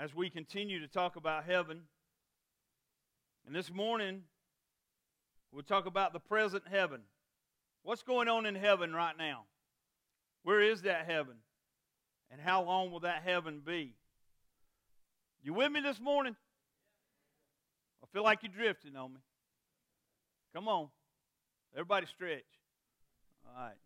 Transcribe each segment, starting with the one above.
as we continue to talk about heaven. And this morning, we'll talk about the present heaven. What's going on in heaven right now? Where is that heaven? And how long will that heaven be? You with me this morning? I feel like you're drifting on me. Come on. Everybody stretch. All right.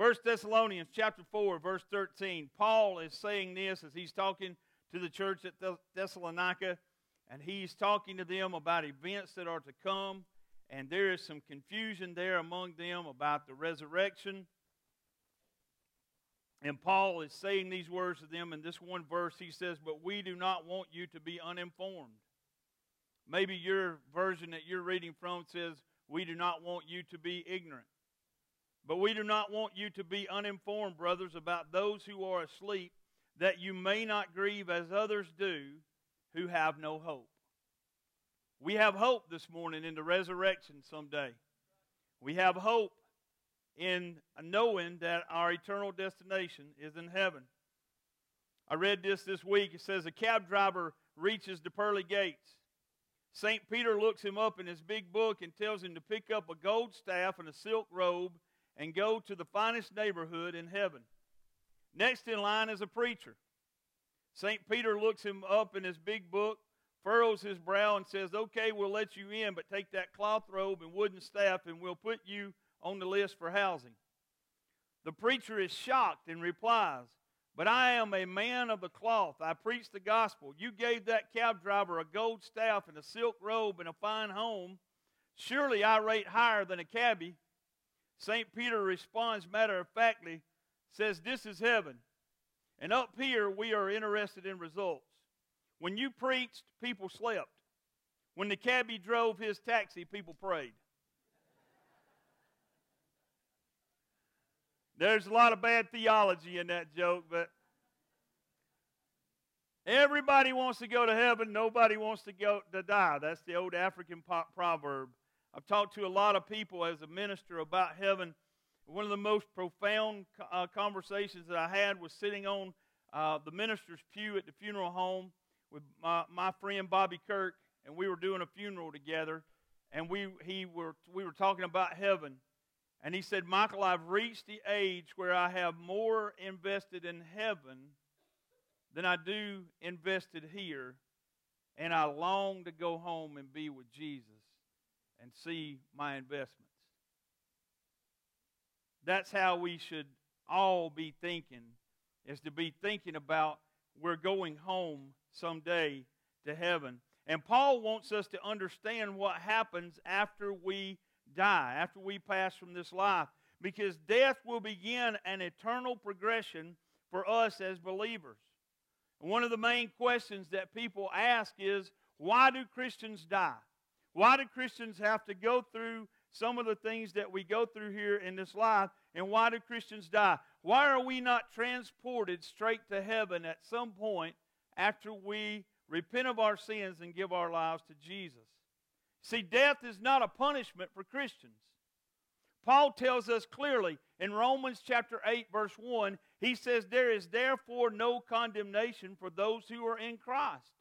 First Thessalonians chapter 4, verse 13. Paul is saying this as he's talking to the church at Thessalonica, and he's talking to them about events that are to come, and there is some confusion there among them about the resurrection. And Paul is saying these words to them in this one verse. He says, But we do not want you to be uninformed. Maybe your version that you're reading from says, We do not want you to be ignorant. But we do not want you to be uninformed, brothers, about those who are asleep, that you may not grieve as others do who have no hope. We have hope this morning in the resurrection someday. We have hope in knowing that our eternal destination is in heaven. I read this this week. It says a cab driver reaches the pearly gates. St. Peter looks him up in his big book and tells him to pick up a gold staff and a silk robe and go to the finest neighborhood in heaven. Next in line is a preacher. St. Peter looks him up in his big book, furrows his brow, and says, Okay, we'll let you in, but take that cloth robe and wooden staff, and we'll put you on the list for housing. The preacher is shocked and replies, But I am a man of the cloth. I preach the gospel. You gave that cab driver a gold staff and a silk robe and a fine home. Surely I rate higher than a cabbie. St. Peter responds matter of factly, says, This is heaven. And up here, we are interested in results. When you preached, people slept. When the cabbie drove his taxi, people prayed. There's a lot of bad theology in that joke, but everybody wants to go to heaven. Nobody wants to go to die. That's the old African proverb. I've talked to a lot of people as a minister about heaven. One of the most profound uh, conversations that I had was sitting on uh, the minister's pew at the funeral home with my, my friend Bobby Kirk, and we were doing a funeral together. And we, he were, we were talking about heaven. And he said, Michael, I've reached the age where I have more invested in heaven than I do invested here. And I long to go home and be with Jesus and see my investments. That's how we should all be thinking, is to be thinking about we're going home someday to heaven. And Paul wants us to understand what happens after we die, after we pass from this life, because death will begin an eternal progression for us as believers. One of the main questions that people ask is why do Christians die? Why do Christians have to go through some of the things that we go through here in this life? And why do Christians die? Why are we not transported straight to heaven at some point after we repent of our sins and give our lives to Jesus? See, death is not a punishment for Christians. Paul tells us clearly in Romans chapter 8, verse 1, he says, There is therefore no condemnation for those who are in Christ,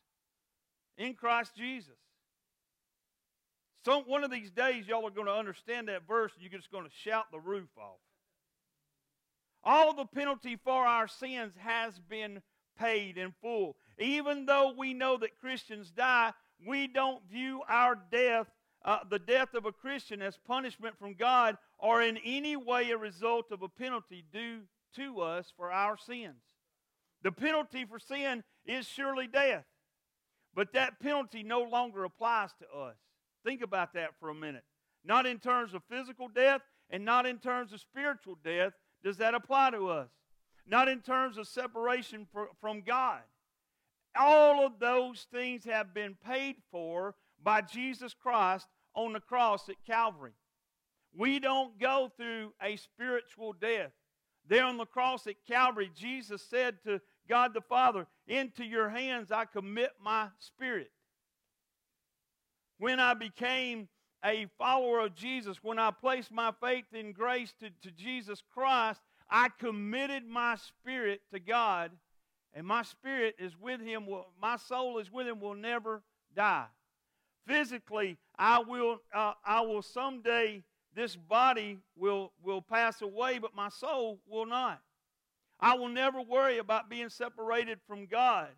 in Christ Jesus. So one of these days, y'all are going to understand that verse and you're just going to shout the roof off. All the penalty for our sins has been paid in full. Even though we know that Christians die, we don't view our death, uh, the death of a Christian, as punishment from God or in any way a result of a penalty due to us for our sins. The penalty for sin is surely death, but that penalty no longer applies to us. Think about that for a minute. Not in terms of physical death and not in terms of spiritual death does that apply to us. Not in terms of separation from God. All of those things have been paid for by Jesus Christ on the cross at Calvary. We don't go through a spiritual death. There on the cross at Calvary, Jesus said to God the Father, Into your hands I commit my spirit when I became a follower of Jesus, when I placed my faith in grace to, to Jesus Christ, I committed my spirit to God, and my spirit is with him, will, my soul is with him, will never die. Physically, I will, uh, I will someday, this body will, will pass away, but my soul will not. I will never worry about being separated from God.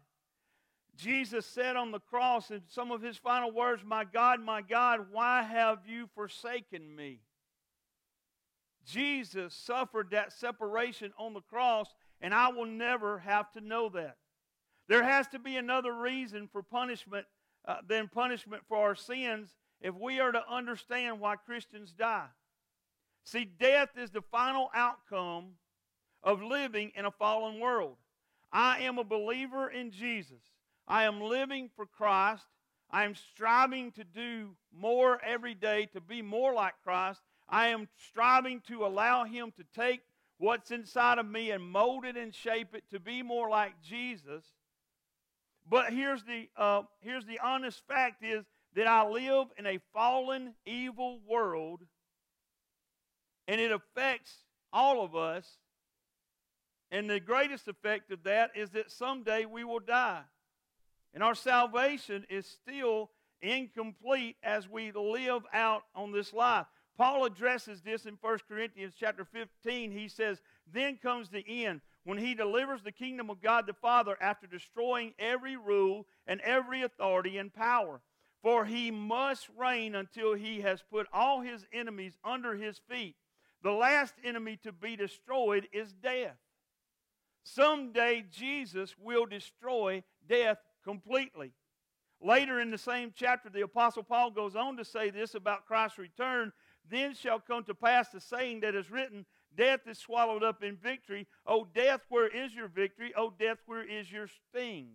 Jesus said on the cross in some of his final words, My God, my God, why have you forsaken me? Jesus suffered that separation on the cross, and I will never have to know that. There has to be another reason for punishment uh, than punishment for our sins if we are to understand why Christians die. See, death is the final outcome of living in a fallen world. I am a believer in Jesus. I am living for Christ. I am striving to do more every day to be more like Christ. I am striving to allow Him to take what's inside of me and mold it and shape it to be more like Jesus. But here's the, uh, here's the honest fact is that I live in a fallen, evil world, and it affects all of us. And the greatest effect of that is that someday we will die. And our salvation is still incomplete as we live out on this life. Paul addresses this in 1 Corinthians chapter 15. He says, Then comes the end, when he delivers the kingdom of God the Father after destroying every rule and every authority and power. For he must reign until he has put all his enemies under his feet. The last enemy to be destroyed is death. Someday Jesus will destroy death completely. Later in the same chapter, the Apostle Paul goes on to say this about Christ's return. Then shall come to pass the saying that is written, Death is swallowed up in victory. O death, where is your victory? O death, where is your sting?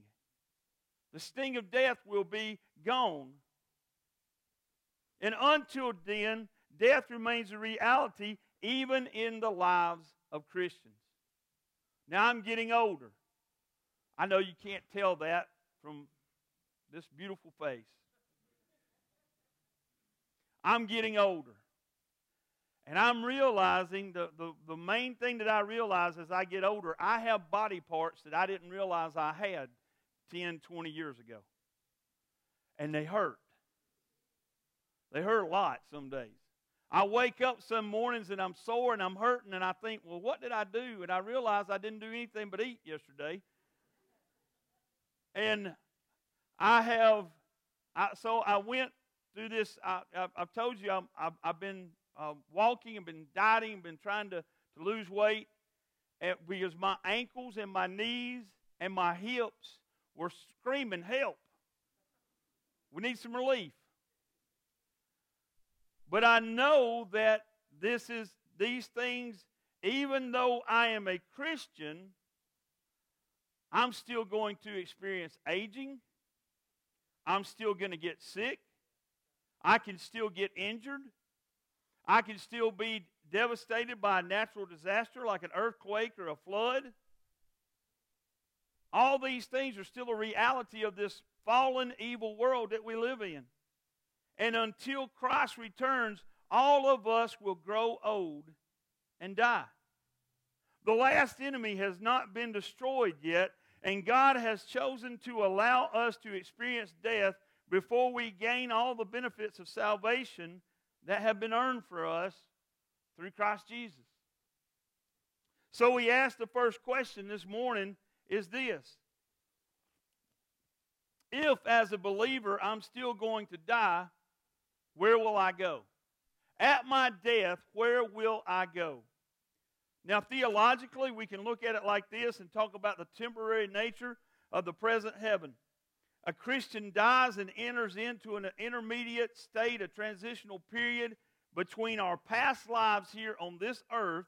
The sting of death will be gone. And until then, death remains a reality even in the lives of Christians. Now I'm getting older. I know you can't tell that from this beautiful face. I'm getting older. And I'm realizing the, the, the main thing that I realize as I get older, I have body parts that I didn't realize I had 10, 20 years ago. And they hurt. They hurt a lot some days. I wake up some mornings and I'm sore and I'm hurting and I think, well, what did I do? And I realize I didn't do anything but eat yesterday. And I have, I, so I went through this. I, have told you i have been uh, walking and been dieting and been trying to, to lose weight at, because my ankles and my knees and my hips were screaming, help. We need some relief. But I know that this is these things, even though I am a Christian, I'm still going to experience aging. I'm still going to get sick. I can still get injured. I can still be devastated by a natural disaster like an earthquake or a flood. All these things are still a reality of this fallen, evil world that we live in. And until Christ returns, all of us will grow old and die. The last enemy has not been destroyed yet, and God has chosen to allow us to experience death before we gain all the benefits of salvation that have been earned for us through Christ Jesus. So we ask the first question this morning is this If, as a believer, I'm still going to die, where will I go? At my death, where will I go? Now, theologically, we can look at it like this and talk about the temporary nature of the present heaven. A Christian dies and enters into an intermediate state, a transitional period between our past lives here on this earth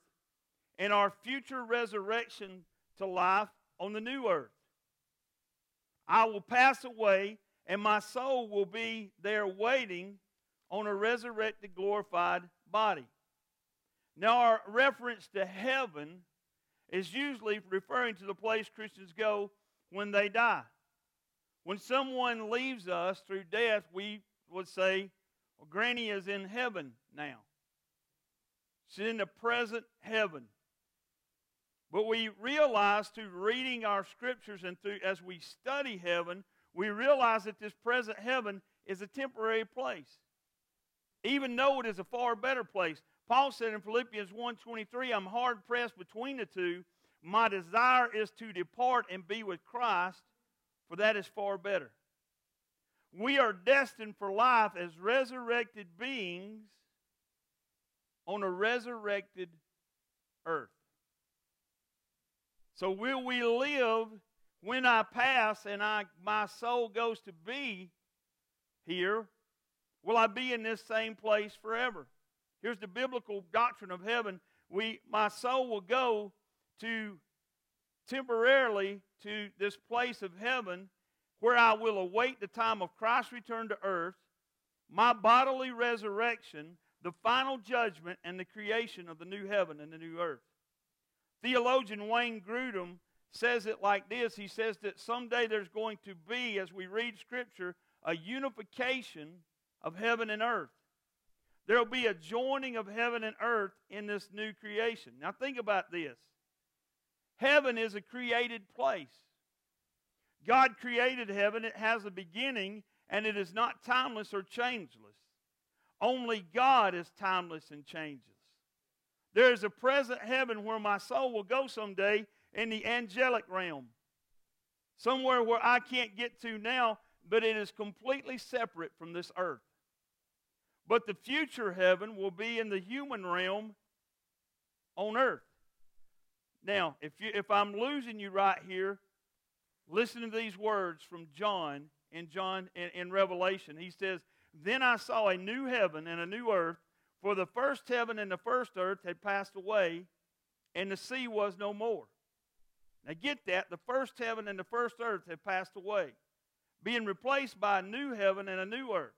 and our future resurrection to life on the new earth. I will pass away, and my soul will be there waiting on a resurrected, glorified body. Now, our reference to heaven is usually referring to the place Christians go when they die. When someone leaves us through death, we would say, well, Granny is in heaven now. She's in the present heaven. But we realize through reading our scriptures and through as we study heaven, we realize that this present heaven is a temporary place. Even though it is a far better place. Paul said in Philippians 1:23, I'm hard pressed between the two. My desire is to depart and be with Christ, for that is far better. We are destined for life as resurrected beings on a resurrected earth. So will we live when I pass and I, my soul goes to be here? Will I be in this same place forever? Here's the biblical doctrine of heaven. We, my soul will go to temporarily to this place of heaven where I will await the time of Christ's return to earth, my bodily resurrection, the final judgment, and the creation of the new heaven and the new earth. Theologian Wayne Grudem says it like this He says that someday there's going to be, as we read Scripture, a unification of heaven and earth. There will be a joining of heaven and earth in this new creation. Now, think about this heaven is a created place. God created heaven, it has a beginning, and it is not timeless or changeless. Only God is timeless and changeless. There is a present heaven where my soul will go someday in the angelic realm. Somewhere where I can't get to now, but it is completely separate from this earth. But the future heaven will be in the human realm on earth. Now, if, you, if I'm losing you right here, listen to these words from John in John in, in Revelation. He says, Then I saw a new heaven and a new earth for the first heaven and the first earth had passed away, and the sea was no more. Now get that. The first heaven and the first earth had passed away, being replaced by a new heaven and a new earth.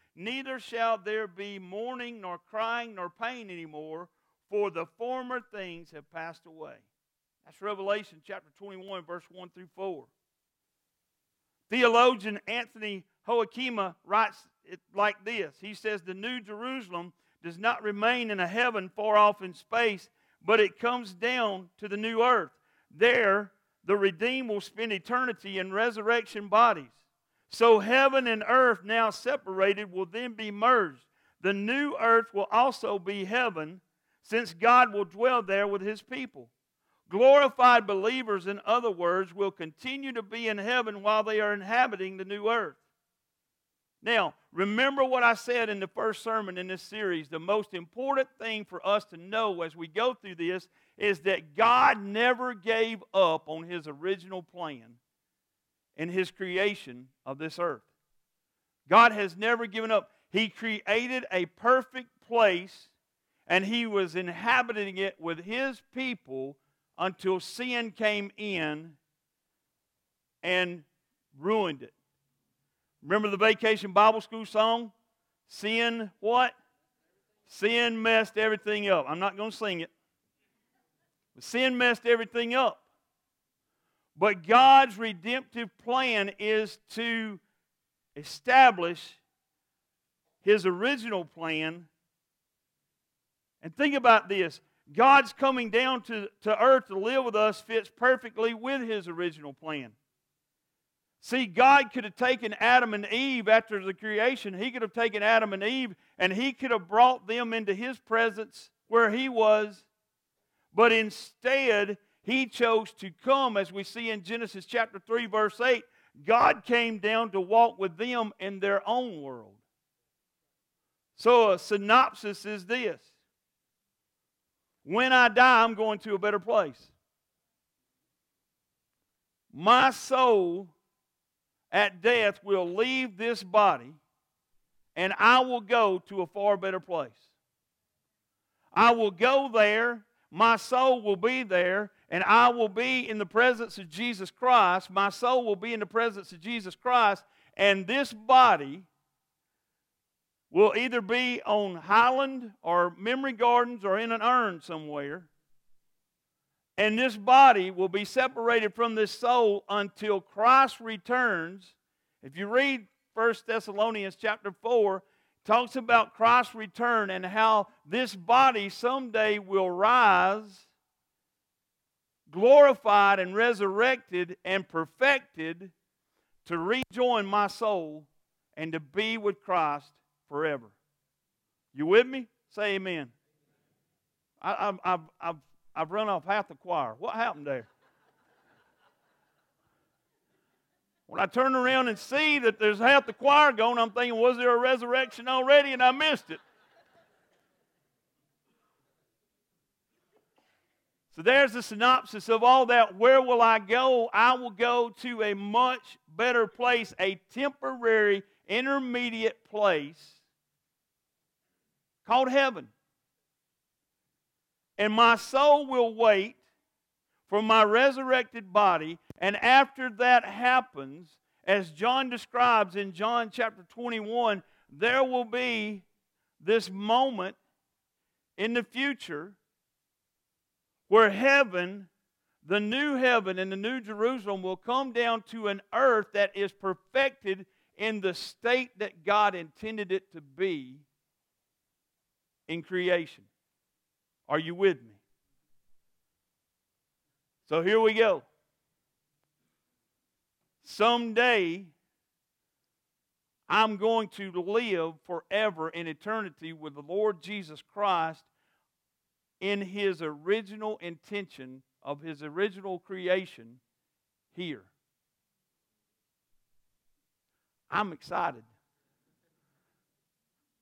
Neither shall there be mourning, nor crying, nor pain anymore, for the former things have passed away. That's Revelation chapter 21, verse 1 through 4. Theologian Anthony Hoekema writes it like this He says, The New Jerusalem does not remain in a heaven far off in space, but it comes down to the new earth. There, the redeemed will spend eternity in resurrection bodies. So heaven and earth, now separated, will then be merged. The new earth will also be heaven, since God will dwell there with his people. Glorified believers, in other words, will continue to be in heaven while they are inhabiting the new earth. Now, remember what I said in the first sermon in this series. The most important thing for us to know as we go through this is that God never gave up on his original plan in his creation of this earth. God has never given up. He created a perfect place and he was inhabiting it with his people until sin came in and ruined it. Remember the vacation Bible school song? Sin what? Sin messed everything up. I'm not going to sing it. But sin messed everything up. But God's redemptive plan is to establish his original plan. And think about this God's coming down to, to earth to live with us fits perfectly with his original plan. See, God could have taken Adam and Eve after the creation. He could have taken Adam and Eve and he could have brought them into his presence where he was. But instead, he chose to come, as we see in Genesis chapter 3, verse 8. God came down to walk with them in their own world. So, a synopsis is this When I die, I'm going to a better place. My soul at death will leave this body and I will go to a far better place. I will go there, my soul will be there, and I will be in the presence of Jesus Christ. My soul will be in the presence of Jesus Christ, and this body will either be on Highland or Memory Gardens or in an urn somewhere. And this body will be separated from this soul until Christ returns. If you read 1 Thessalonians chapter 4, talks about Christ's return and how this body someday will rise, glorified and resurrected and perfected to rejoin my soul and to be with Christ forever. You with me? Say amen. I, have I've, I've run off half the choir. What happened there? When I turn around and see that there's half the choir going, I'm thinking, was there a resurrection already? And I missed it. So there's the synopsis of all that. Where will I go? I will go to a much better place, a temporary, intermediate place called heaven. And my soul will wait for my resurrected body. And after that happens, as John describes in John chapter 21, there will be this moment in the future where heaven, the new heaven and the new Jerusalem, will come down to an earth that is perfected in the state that God intended it to be in creation. Are you with me? So here we go. Someday, I'm going to live forever in eternity with the Lord Jesus Christ in his original intention of his original creation here. I'm excited.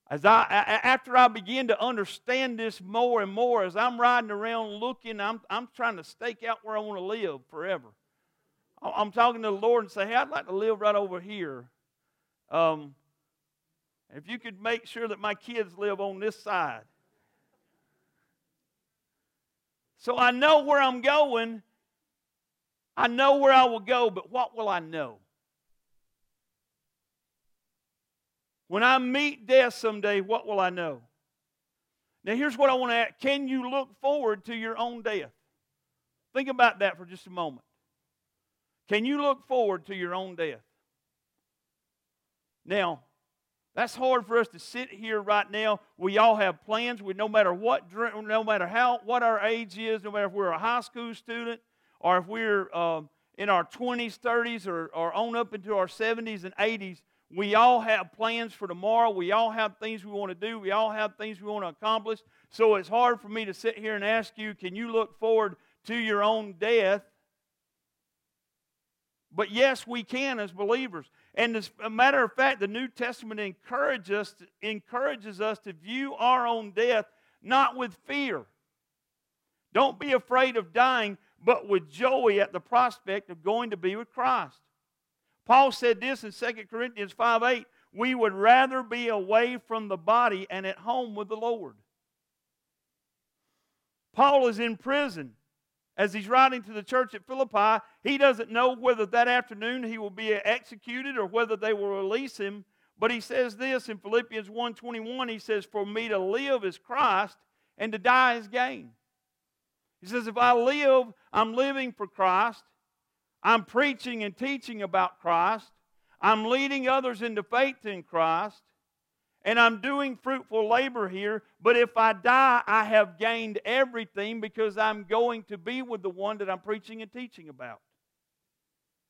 As I, after I begin to understand this more and more, as I'm riding around looking, I'm, I'm trying to stake out where I want to live forever. I'm talking to the Lord and say, hey, I'd like to live right over here. Um, if you could make sure that my kids live on this side. So I know where I'm going. I know where I will go, but what will I know? When I meet death someday, what will I know? Now, here's what I want to ask Can you look forward to your own death? Think about that for just a moment. Can you look forward to your own death? Now, that's hard for us to sit here right now. We all have plans. We, no matter what, no matter how, what our age is, no matter if we're a high school student or if we're uh, in our 20s, 30s, or, or on up into our 70s and 80s, we all have plans for tomorrow. We all have things we want to do. We all have things we want to accomplish. So it's hard for me to sit here and ask you, can you look forward to your own death? But yes, we can as believers. And as a matter of fact, the New Testament encourages us, to, encourages us to view our own death not with fear. Don't be afraid of dying, but with joy at the prospect of going to be with Christ. Paul said this in 2 Corinthians 5 8 we would rather be away from the body and at home with the Lord. Paul is in prison. As he's writing to the church at Philippi, he doesn't know whether that afternoon he will be executed or whether they will release him. But he says this in Philippians 1:21, he says, For me to live is Christ, and to die is gain. He says, If I live, I'm living for Christ. I'm preaching and teaching about Christ. I'm leading others into faith in Christ. And I'm doing fruitful labor here. But if I die, I have gained everything because I'm going to be with the one that I'm preaching and teaching about.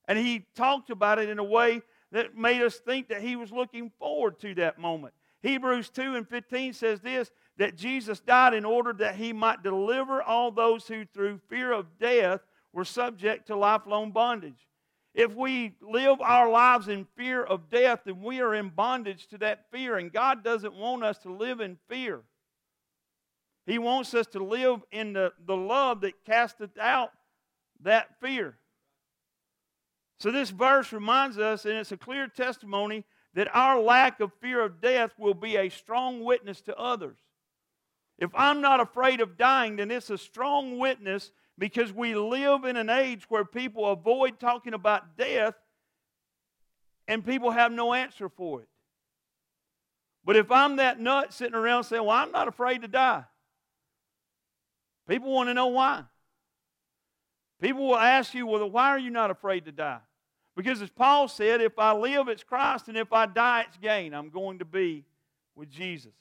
And he talked about it in a way that made us think that he was looking forward to that moment. Hebrews 2 and 15 says this that Jesus died in order that he might deliver all those who, through fear of death, we're subject to lifelong bondage. If we live our lives in fear of death, then we are in bondage to that fear. And God doesn't want us to live in fear. He wants us to live in the, the love that casteth out that fear. So, this verse reminds us, and it's a clear testimony, that our lack of fear of death will be a strong witness to others. If I'm not afraid of dying, then it's a strong witness because we live in an age where people avoid talking about death and people have no answer for it. But if I'm that nut sitting around saying, Well, I'm not afraid to die, people want to know why. People will ask you, Well, why are you not afraid to die? Because as Paul said, if I live, it's Christ, and if I die, it's gain. I'm going to be with Jesus.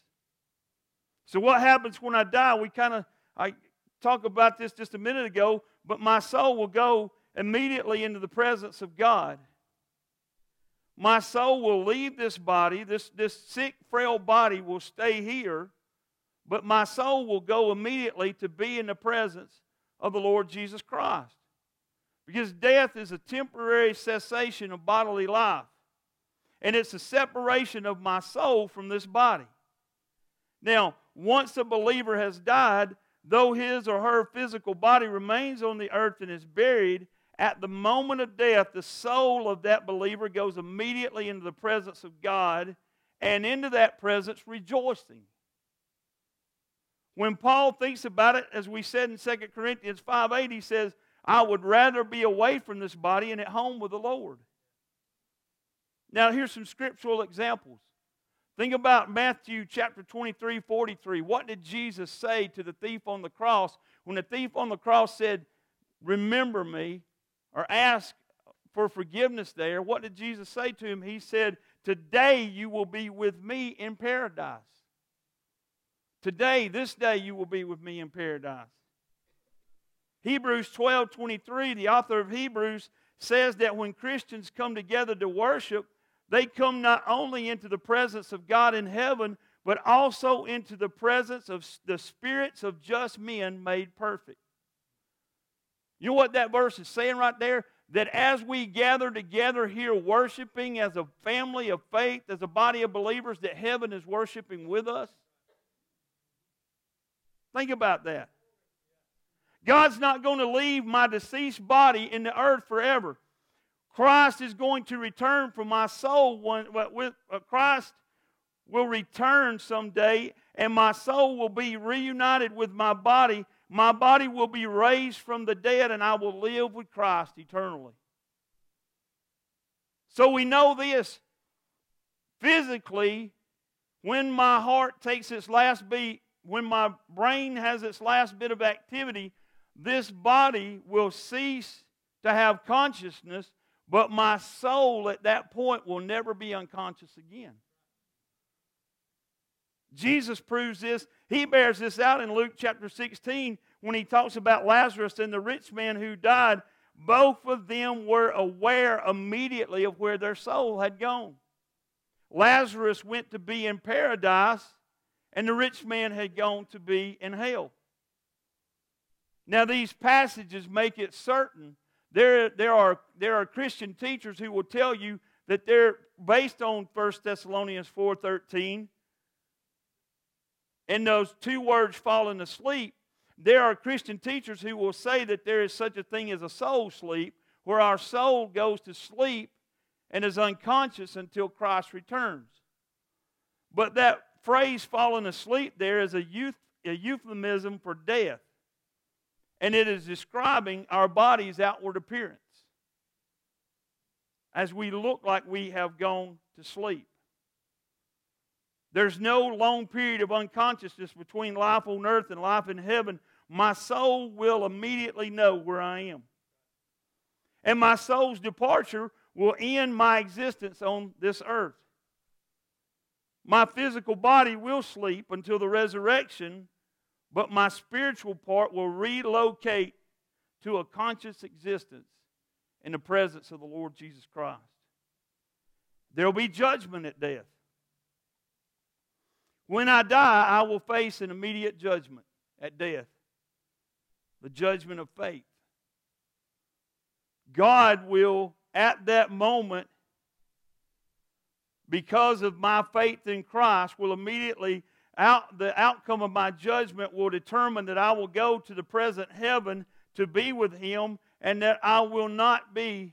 So, what happens when I die? We kind of, I talked about this just a minute ago, but my soul will go immediately into the presence of God. My soul will leave this body, this, this sick, frail body will stay here, but my soul will go immediately to be in the presence of the Lord Jesus Christ. Because death is a temporary cessation of bodily life, and it's a separation of my soul from this body. Now, once a believer has died, though his or her physical body remains on the earth and is buried, at the moment of death, the soul of that believer goes immediately into the presence of God and into that presence rejoicing. When Paul thinks about it, as we said in 2 Corinthians 5 8, he says, I would rather be away from this body and at home with the Lord. Now, here's some scriptural examples. Think about Matthew chapter 23, 43. What did Jesus say to the thief on the cross when the thief on the cross said, Remember me, or ask for forgiveness there? What did Jesus say to him? He said, Today you will be with me in paradise. Today, this day, you will be with me in paradise. Hebrews 12 23, the author of Hebrews says that when Christians come together to worship, they come not only into the presence of God in heaven, but also into the presence of the spirits of just men made perfect. You know what that verse is saying right there? That as we gather together here worshiping as a family of faith, as a body of believers, that heaven is worshiping with us. Think about that. God's not going to leave my deceased body in the earth forever. Christ is going to return for my soul. With, uh, Christ will return someday, and my soul will be reunited with my body. My body will be raised from the dead, and I will live with Christ eternally. So we know this physically, when my heart takes its last beat, when my brain has its last bit of activity, this body will cease to have consciousness but my soul at that point will never be unconscious again. Jesus proves this. He bears this out in Luke chapter 16 when he talks about Lazarus and the rich man who died. Both of them were aware immediately of where their soul had gone. Lazarus went to be in paradise, and the rich man had gone to be in hell. Now, these passages make it certain there, there, are, there are Christian teachers who will tell you that they're based on 1 Thessalonians 4.13 and those two words falling asleep. There are Christian teachers who will say that there is such a thing as a soul sleep where our soul goes to sleep and is unconscious until Christ returns. But that phrase falling asleep there is a, a euphemism for death and it is describing our body's outward appearance as we look like we have gone to sleep. There's no long period of unconsciousness between life on earth and life in heaven. My soul will immediately know where I am. And my soul's departure will end my existence on this earth. My physical body will sleep until the resurrection but my spiritual part will relocate to a conscious existence in the presence of the Lord Jesus Christ. There will be judgment at death. When I die, I will face an immediate judgment at death the judgment of faith. God will, at that moment, because of my faith in Christ, will immediately out, the outcome of my judgment will determine that I will go to the present heaven to be with him and that I will not be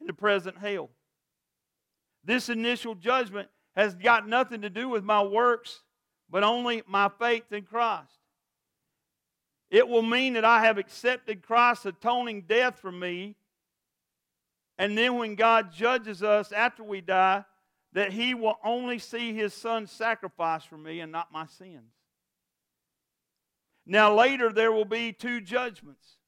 in the present hell. This initial judgment has got nothing to do with my works, but only my faith in Christ. It will mean that I have accepted Christ's atoning death for me. And then when God judges us after we die, that he will only see his son's sacrifice for me and not my sins. Now, later there will be two judgments.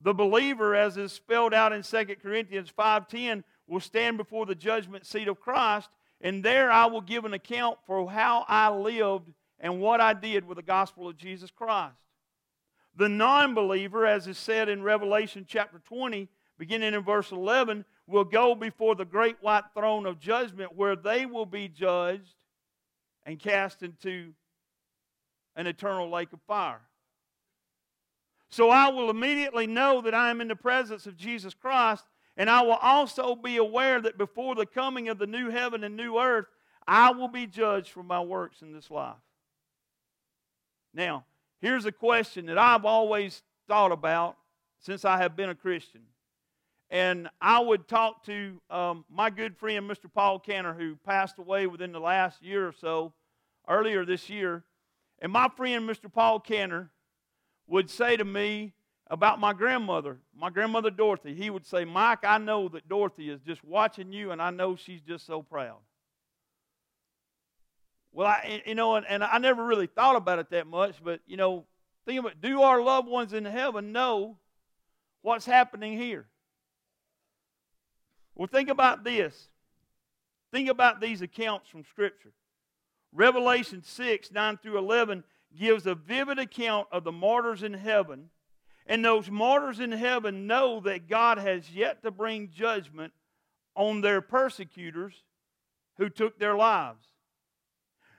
The believer, as is spelled out in 2 Corinthians 5.10, will stand before the judgment seat of Christ, and there I will give an account for how I lived and what I did with the gospel of Jesus Christ. The non believer, as is said in Revelation chapter 20, beginning in verse 11, will go before the great white throne of judgment where they will be judged and cast into an eternal lake of fire. So I will immediately know that I am in the presence of Jesus Christ, and I will also be aware that before the coming of the new heaven and new earth, I will be judged for my works in this life. Now, here's a question that I've always thought about since I have been a Christian. And I would talk to um, my good friend, Mr. Paul Canner, who passed away within the last year or so, earlier this year. And my friend, Mr. Paul Canner, would say to me about my grandmother, my grandmother Dorothy, he would say, Mike, I know that Dorothy is just watching you, and I know she's just so proud. Well, I, you know, and, and I never really thought about it that much, but, you know, think about do our loved ones in heaven know what's happening here? Well, think about this. Think about these accounts from Scripture. Revelation 6, 9 through 11 gives a vivid account of the martyrs in heaven. And those martyrs in heaven know that God has yet to bring judgment on their persecutors who took their lives.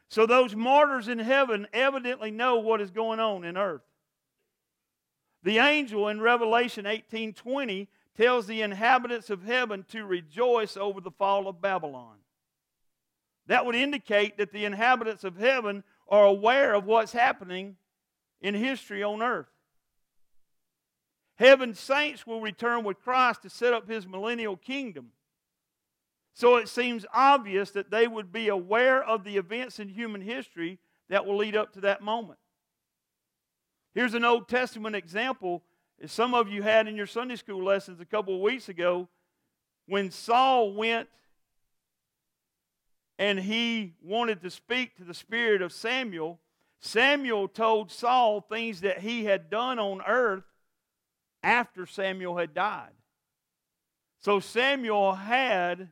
So those martyrs in heaven evidently know what is going on in earth. The angel in Revelation 18:20 tells the inhabitants of heaven to rejoice over the fall of Babylon. That would indicate that the inhabitants of heaven are aware of what's happening in history on earth. Heaven's saints will return with Christ to set up his millennial kingdom. So it seems obvious that they would be aware of the events in human history that will lead up to that moment. Here's an Old Testament example, as some of you had in your Sunday school lessons a couple of weeks ago, when Saul went and he wanted to speak to the spirit of Samuel, Samuel told Saul things that he had done on earth after Samuel had died. So Samuel had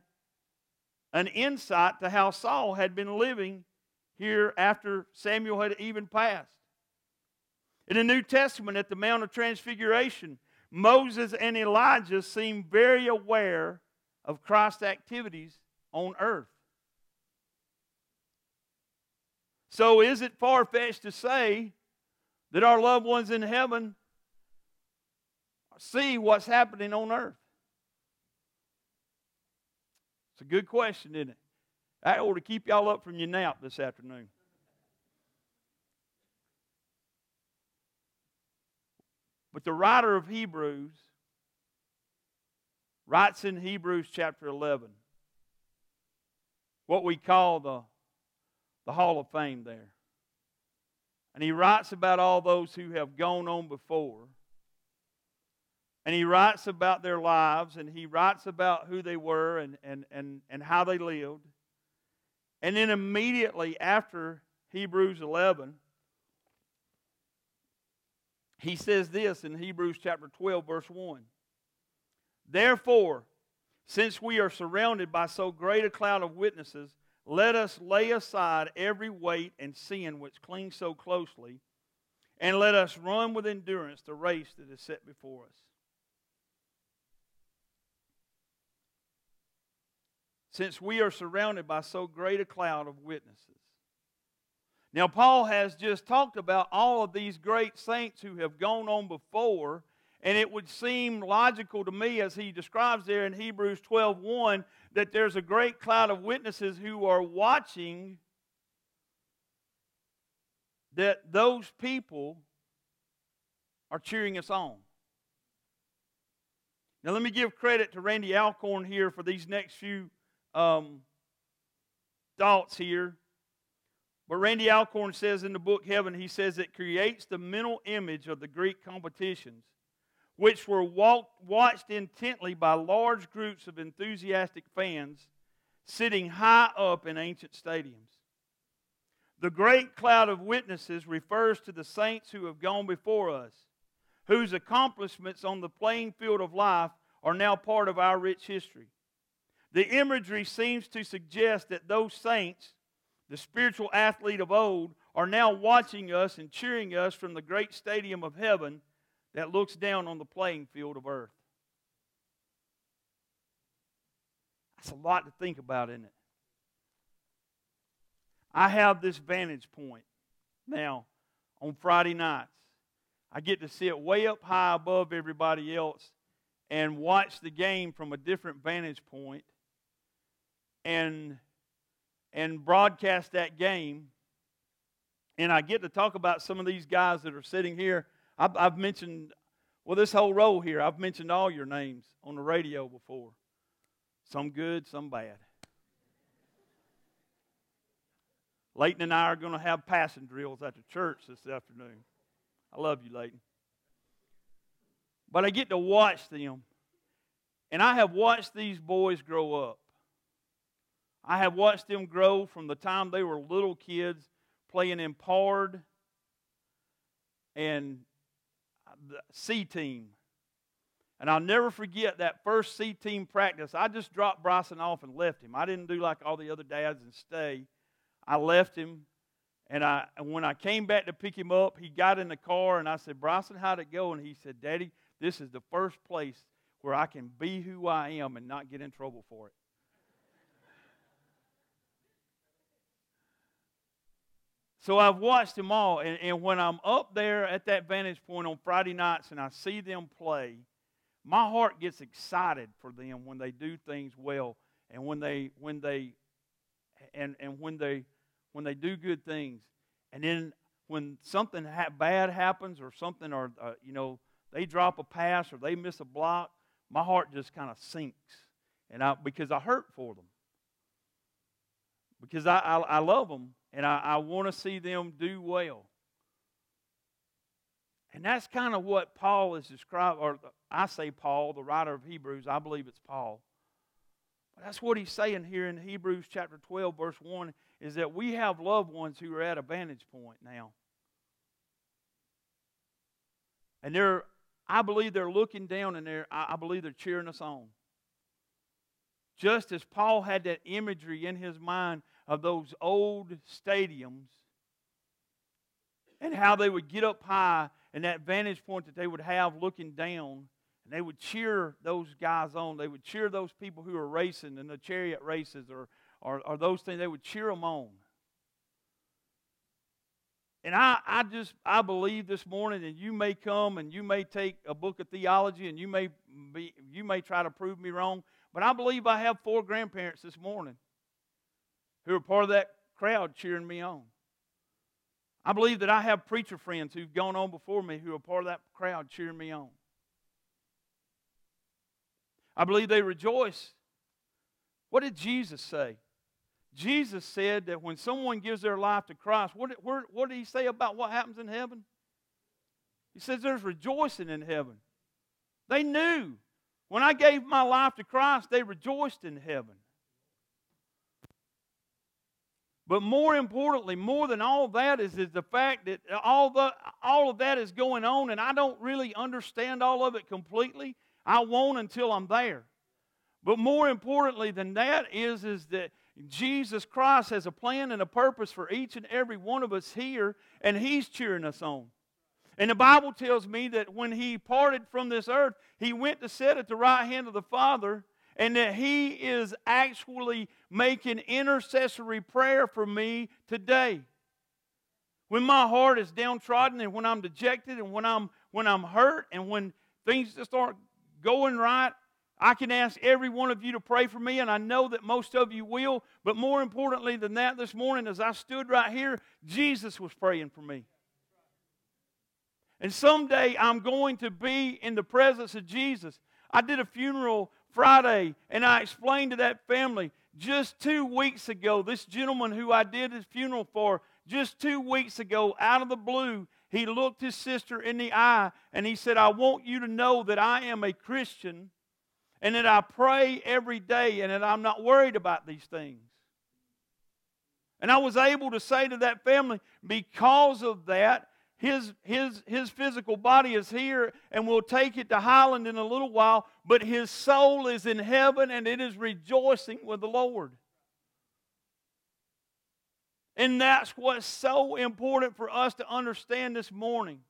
an insight to how Saul had been living here after Samuel had even passed. In the New Testament, at the Mount of Transfiguration, Moses and Elijah seem very aware of Christ's activities on earth. So, is it far fetched to say that our loved ones in heaven see what's happening on earth? It's a good question, isn't it? That ought to keep y'all up from your nap this afternoon. But the writer of Hebrews writes in Hebrews chapter 11 what we call the the Hall of Fame there. And he writes about all those who have gone on before. And he writes about their lives and he writes about who they were and, and, and, and how they lived. And then immediately after Hebrews 11, he says this in Hebrews chapter 12, verse 1. Therefore, since we are surrounded by so great a cloud of witnesses, let us lay aside every weight and sin which clings so closely, and let us run with endurance the race that is set before us. Since we are surrounded by so great a cloud of witnesses. Now, Paul has just talked about all of these great saints who have gone on before and it would seem logical to me as he describes there in Hebrews 12:1 that there's a great cloud of witnesses who are watching that those people are cheering us on. Now, let me give credit to Randy Alcorn here for these next few um, thoughts here. But Randy Alcorn says in the book Heaven, he says it creates the mental image of the Greek competitions, which were walked, watched intently by large groups of enthusiastic fans sitting high up in ancient stadiums. The great cloud of witnesses refers to the saints who have gone before us, whose accomplishments on the playing field of life are now part of our rich history. The imagery seems to suggest that those saints, the spiritual athlete of old, are now watching us and cheering us from the great stadium of heaven that looks down on the playing field of earth. That's a lot to think about, isn't it? I have this vantage point now on Friday nights. I get to sit way up high above everybody else and watch the game from a different vantage point and and broadcast that game and I get to talk about some of these guys that are sitting here. I've, I've, mentioned, well, this whole row here, I've mentioned all your names on the radio before. Some good, some bad. Leighton and I are going to have passing drills at the church this afternoon. I love you, Leighton. But I get to watch them. And I have watched these boys grow up. I have watched them grow from the time they were little kids playing in Pard and the C team. And I'll never forget that first C team practice. I just dropped Bryson off and left him. I didn't do like all the other dads and stay. I left him. And, I, and when I came back to pick him up, he got in the car and I said, Bryson, how'd it go? And he said, Daddy, this is the first place where I can be who I am and not get in trouble for it. So I've watched them all, and, and, when I'm up there at that vantage point on Friday nights and I see them play, my heart gets excited for them when they do things well and when they when they and, and when they when they do good things. And then when something ha- bad happens or something or uh, you know they drop a pass or they miss a block, my heart just kind of sinks, and I because I hurt for them because I I, I love them and I, I want to see them do well. And that's kind of what Paul is describing, or I say Paul, the writer of Hebrews, I believe it's Paul. But that's what he's saying here in Hebrews chapter 12, verse 1, is that we have loved ones who are at a vantage point now. And they're I believe they're looking down and they're, I believe they're cheering us on. Just as Paul had that imagery in his mind of those old stadiums and how they would get up high and that vantage point that they would have looking down and they would cheer those guys on. They would cheer those people who are racing in the chariot races or, or, or those things. They would cheer them on. And I, I just I believe this morning, and you may come and you may take a book of theology and you may be you may try to prove me wrong, but I believe I have four grandparents this morning who are part of that crowd cheering me on. I believe that I have preacher friends who've gone on before me who are part of that crowd cheering me on. I believe they rejoice. What did Jesus say? Jesus said that when someone gives their life to Christ, what, what, what did he say about what happens in heaven? He says there's rejoicing in heaven. They knew. When I gave my life to Christ, they rejoiced in heaven. But more importantly, more than all that is, is the fact that all, the, all of that is going on, and I don't really understand all of it completely. I won't until I'm there. But more importantly than that is, is that Jesus Christ has a plan and a purpose for each and every one of us here, and He's cheering us on. And the Bible tells me that when He parted from this earth, He went to sit at the right hand of the Father, and that He is actually making intercessory prayer for me today. When my heart is downtrodden and when I'm dejected and when I'm when I'm hurt and when things just aren't going right, I can ask every one of you to pray for me, and I know that most of you will. But more importantly than that, this morning, as I stood right here, Jesus was praying for me. And someday I'm going to be in the presence of Jesus. I did a funeral Friday, and I explained to that family just two weeks ago, this gentleman who I did his funeral for just two weeks ago, out of the blue, he looked his sister in the eye and he said, I want you to know that I am a Christian and that I pray every day and that I'm not worried about these things. And I was able to say to that family, because of that, his, his, his physical body is here and we'll take it to Highland in a little while, but his soul is in heaven and it is rejoicing with the Lord. And that's what's so important for us to understand this morning.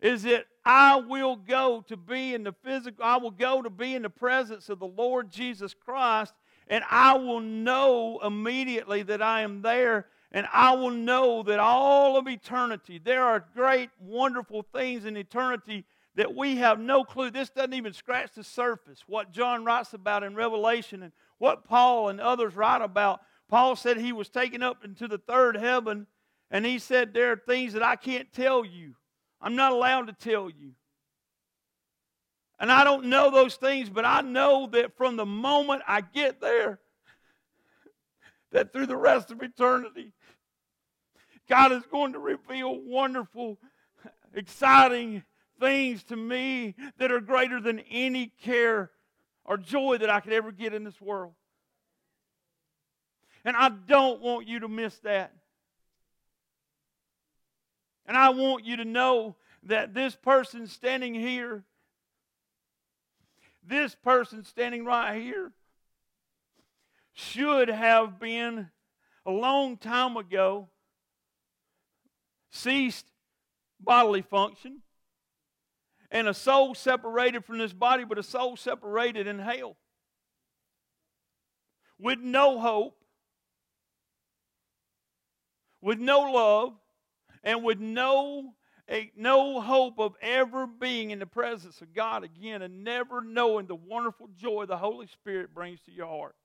Is that I will go to be in the physical, I will go to be in the presence of the Lord Jesus Christ, and I will know immediately that I am there, and I will know that all of eternity, there are great, wonderful things in eternity that we have no clue. This doesn't even scratch the surface. What John writes about in Revelation and what Paul and others write about Paul said he was taken up into the third heaven, and he said, There are things that I can't tell you. I'm not allowed to tell you. And I don't know those things, but I know that from the moment I get there, that through the rest of eternity, God is going to reveal wonderful, exciting things to me that are greater than any care or joy that I could ever get in this world. And I don't want you to miss that. And I want you to know that this person standing here, this person standing right here, should have been a long time ago ceased bodily function and a soul separated from this body, but a soul separated in hell with no hope with no love and with no, no hope of ever being in the presence of God again and never knowing the wonderful joy the Holy Spirit brings to your heart.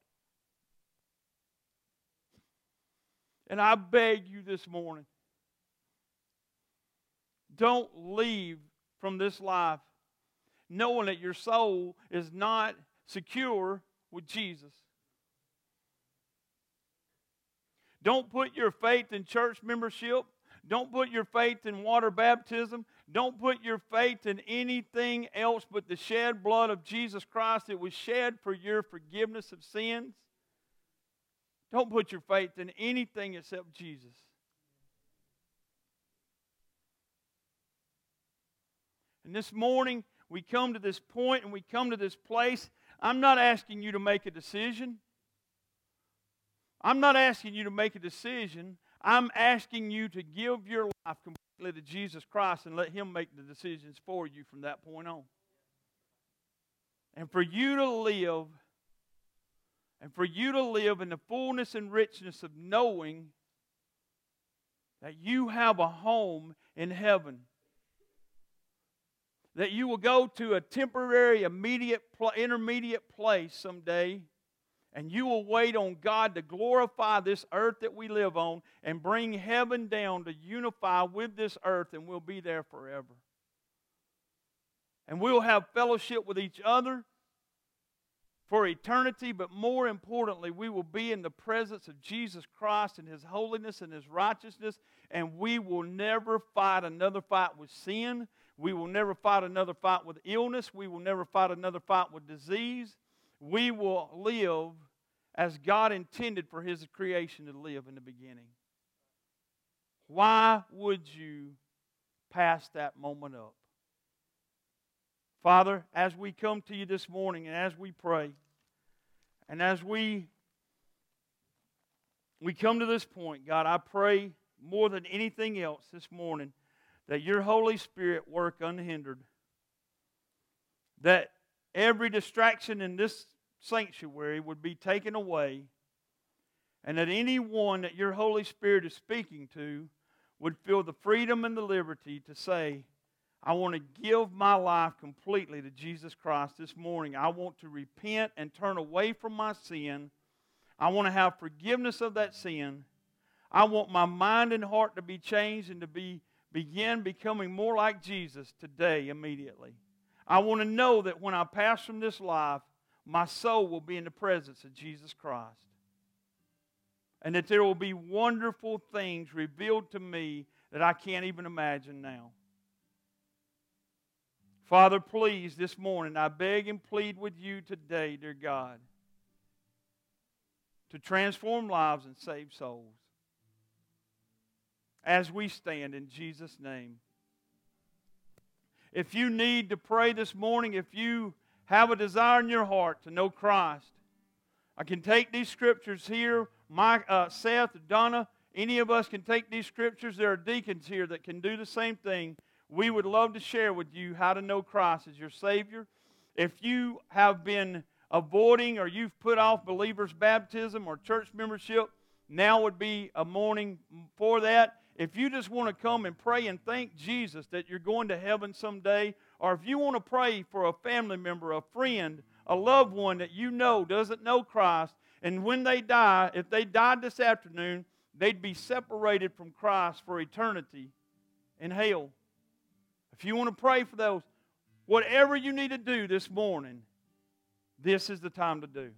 And I beg you this morning don't leave from this life knowing that your soul is not secure with Jesus. Don't put your faith in church membership. Don't put your faith in water baptism. Don't put your faith in anything else but the shed blood of Jesus Christ that was shed for your forgiveness of sins. Don't put your faith in anything except Jesus. And this morning, we come to this point and we come to this place. I'm not asking you to make a decision. I'm not asking you to make a decision. I'm asking you to give your life completely to Jesus Christ and let Him make the decisions for you from that point on. And for you to live, and for you to live in the fullness and richness of knowing that you have a home in heaven. That you will go to a temporary, immediate, intermediate place someday and you will wait on God to glorify this earth that we live on and bring heaven down to unify with this earth, and we'll be there forever. And we'll have fellowship with each other for eternity, but more importantly, we will be in the presence of Jesus Christ and His holiness and His righteousness, and we will never fight another fight with sin. We will never fight another fight with illness. We will never fight another fight with disease. We will live as God intended for His creation to live in the beginning. Why would you pass that moment up? Father, as we come to you this morning and as we pray, and as we we come to this point, God, I pray more than anything else this morning that your Holy Spirit work unhindered. That every distraction in this sanctuary would be taken away, and that anyone that your Holy Spirit is speaking to would feel the freedom and the liberty to say, I want to give my life completely to Jesus Christ this morning. I want to repent and turn away from my sin. I want to have forgiveness of that sin. I want my mind and heart to be changed and to be begin becoming more like Jesus today immediately. I want to know that when I pass from this life, my soul will be in the presence of Jesus Christ. and that there will be wonderful things revealed to me that I can't even imagine now. Father, please, this morning, I beg and plead with you today, dear God, to transform lives and save souls. As we stand in Jesus' name. If you need to pray this morning, if you have a desire in your heart to know Christ, I can take these scriptures here. My, uh, Seth, Donna, any of us can take these scriptures. There are deacons here that can do the same thing we would love to share with you how to know Christ as your Savior. If you have been avoiding or you've put off believers' baptism or church membership, now would be a morning for that. If you just want to come and pray and thank Jesus that you're going to heaven someday, or if you want to pray for a family member, a friend, a loved one that you know doesn't know Christ, and when they die, if they died this afternoon, they'd be separated from Christ for eternity in hell. If you want to pray for those, whatever you need to do this morning, this is the time to do.